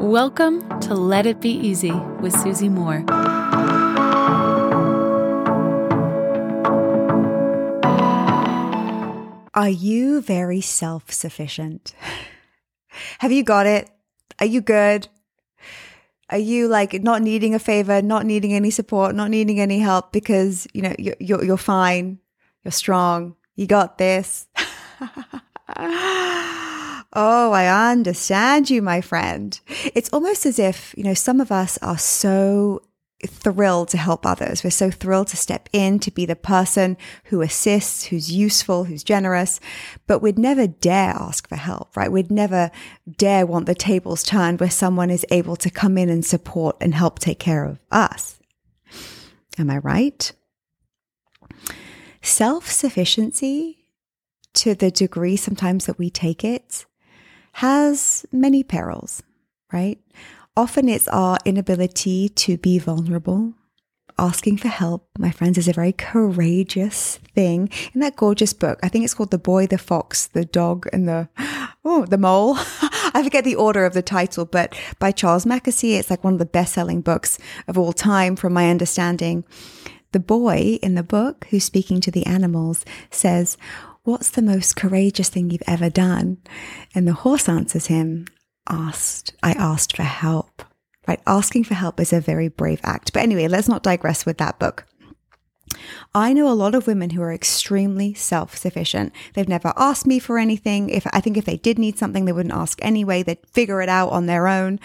Welcome to Let It Be Easy with Susie Moore. Are you very self sufficient? Have you got it? Are you good? Are you like not needing a favor, not needing any support, not needing any help because you know you're you're, you're fine, you're strong, you got this. oh, I understand you, my friend. It's almost as if you know some of us are so thrilled to help others. We're so thrilled to step in to be the person who assists, who's useful, who's generous, but we'd never dare ask for help, right? We'd never dare want the tables turned where someone is able to come in and support and help take care of us. Am I right? Self sufficiency, to the degree sometimes that we take it, has many perils, right? Often it's our inability to be vulnerable. Asking for help, my friends, is a very courageous thing. In that gorgeous book, I think it's called The Boy, the Fox, the Dog, and the, oh, the Mole. I forget the order of the title, but by Charles Mackesy, it's like one of the best selling books of all time, from my understanding. The boy in the book, who's speaking to the animals, says, What's the most courageous thing you've ever done? And the horse answers him, asked, I asked for help, right? Asking for help is a very brave act. But anyway, let's not digress with that book. I know a lot of women who are extremely self-sufficient. They've never asked me for anything. If I think if they did need something, they wouldn't ask anyway. They'd figure it out on their own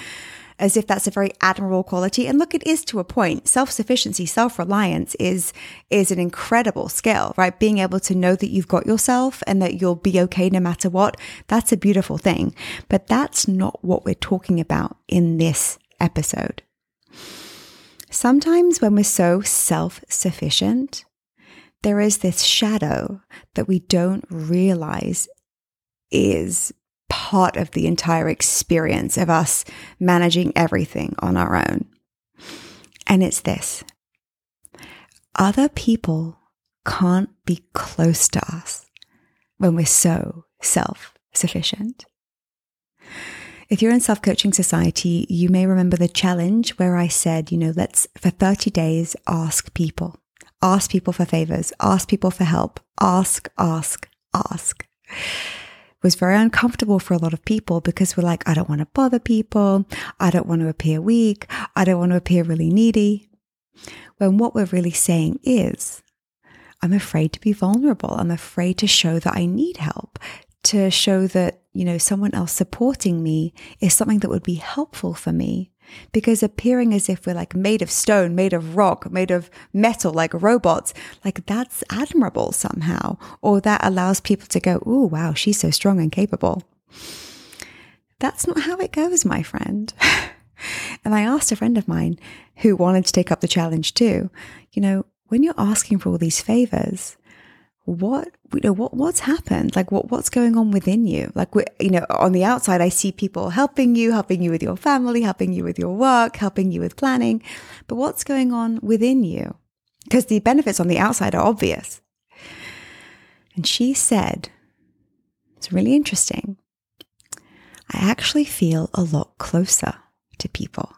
as if that's a very admirable quality. And look, it is to a point. Self-sufficiency, self-reliance is, is an incredible skill, right? Being able to know that you've got yourself and that you'll be okay no matter what. That's a beautiful thing. But that's not what we're talking about in this episode. Sometimes when we're so self-sufficient, there is this shadow that we don't realize is part of the entire experience of us managing everything on our own. And it's this. Other people can't be close to us when we're so self sufficient. If you're in Self Coaching Society, you may remember the challenge where I said, you know, let's for 30 days ask people, ask people for favors, ask people for help, ask, ask, ask was very uncomfortable for a lot of people because we're like, I don't want to bother people. I don't want to appear weak. I don't want to appear really needy. When what we're really saying is, I'm afraid to be vulnerable. I'm afraid to show that I need help, to show that, you know, someone else supporting me is something that would be helpful for me because appearing as if we're like made of stone, made of rock, made of metal, like robots, like that's admirable somehow. Or that allows people to go, oh, wow, she's so strong and capable. That's not how it goes, my friend. and I asked a friend of mine who wanted to take up the challenge too, you know, when you're asking for all these favors, what you know what what's happened? Like what what's going on within you? Like you know on the outside i see people helping you helping you with your family helping you with your work helping you with planning. But what's going on within you? Because the benefits on the outside are obvious. And she said it's really interesting. I actually feel a lot closer to people.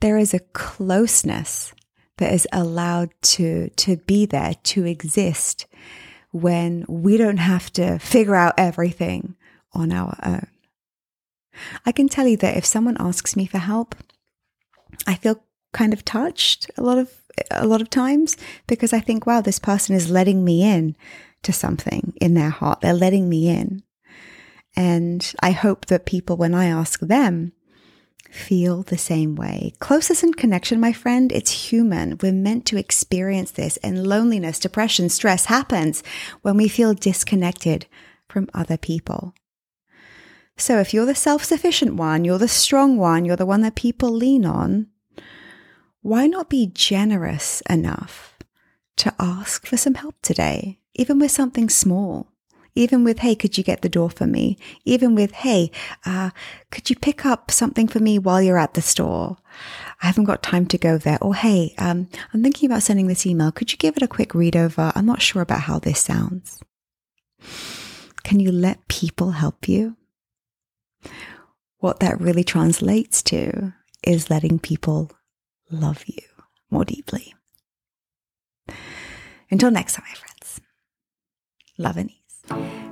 There is a closeness that is allowed to, to be there, to exist when we don't have to figure out everything on our own. I can tell you that if someone asks me for help, I feel kind of touched a lot of a lot of times because I think, wow, this person is letting me in to something in their heart. They're letting me in. And I hope that people, when I ask them, feel the same way. Closeness and connection, my friend, it's human. We're meant to experience this. And loneliness, depression, stress happens when we feel disconnected from other people. So if you're the self sufficient one, you're the strong one, you're the one that people lean on, why not be generous enough to ask for some help today, even with something small? Even with, hey, could you get the door for me? Even with, hey, uh, could you pick up something for me while you're at the store? I haven't got time to go there. Or, hey, um, I'm thinking about sending this email. Could you give it a quick read over? I'm not sure about how this sounds. Can you let people help you? what that really translates to is letting people love you more deeply. Until next time, my friends, love and ease.